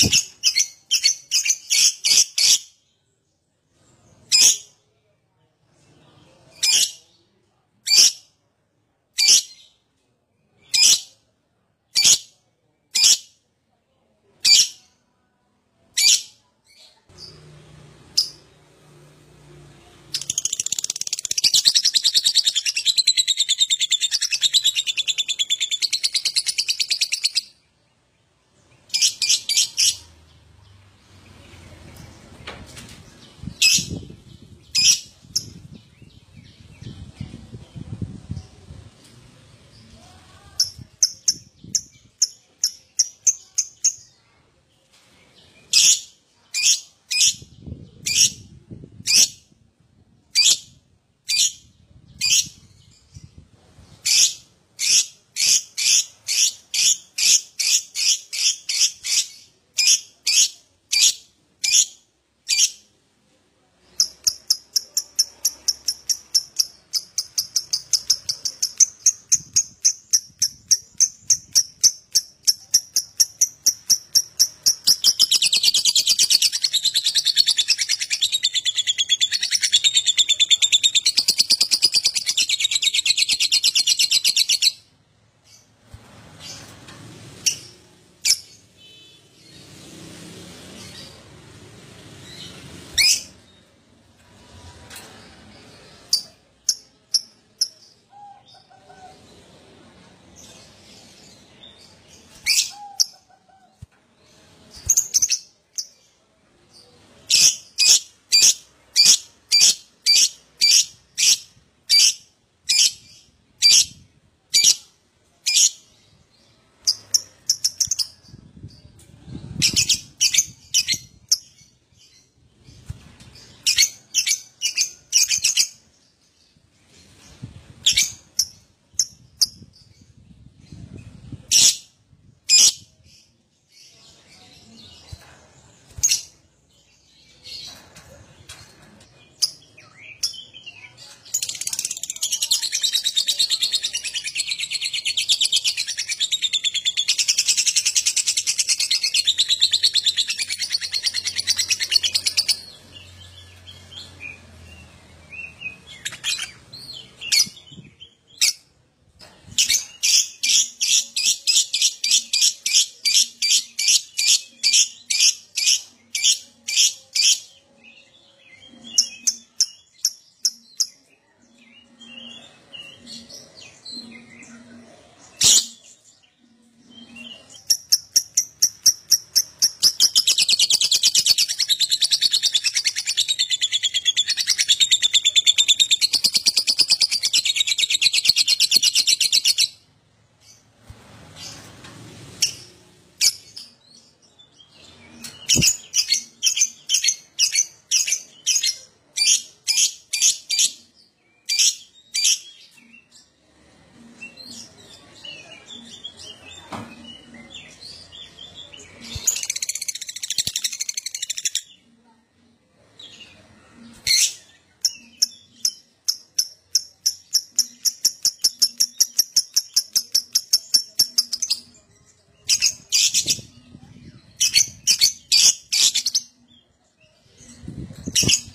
you you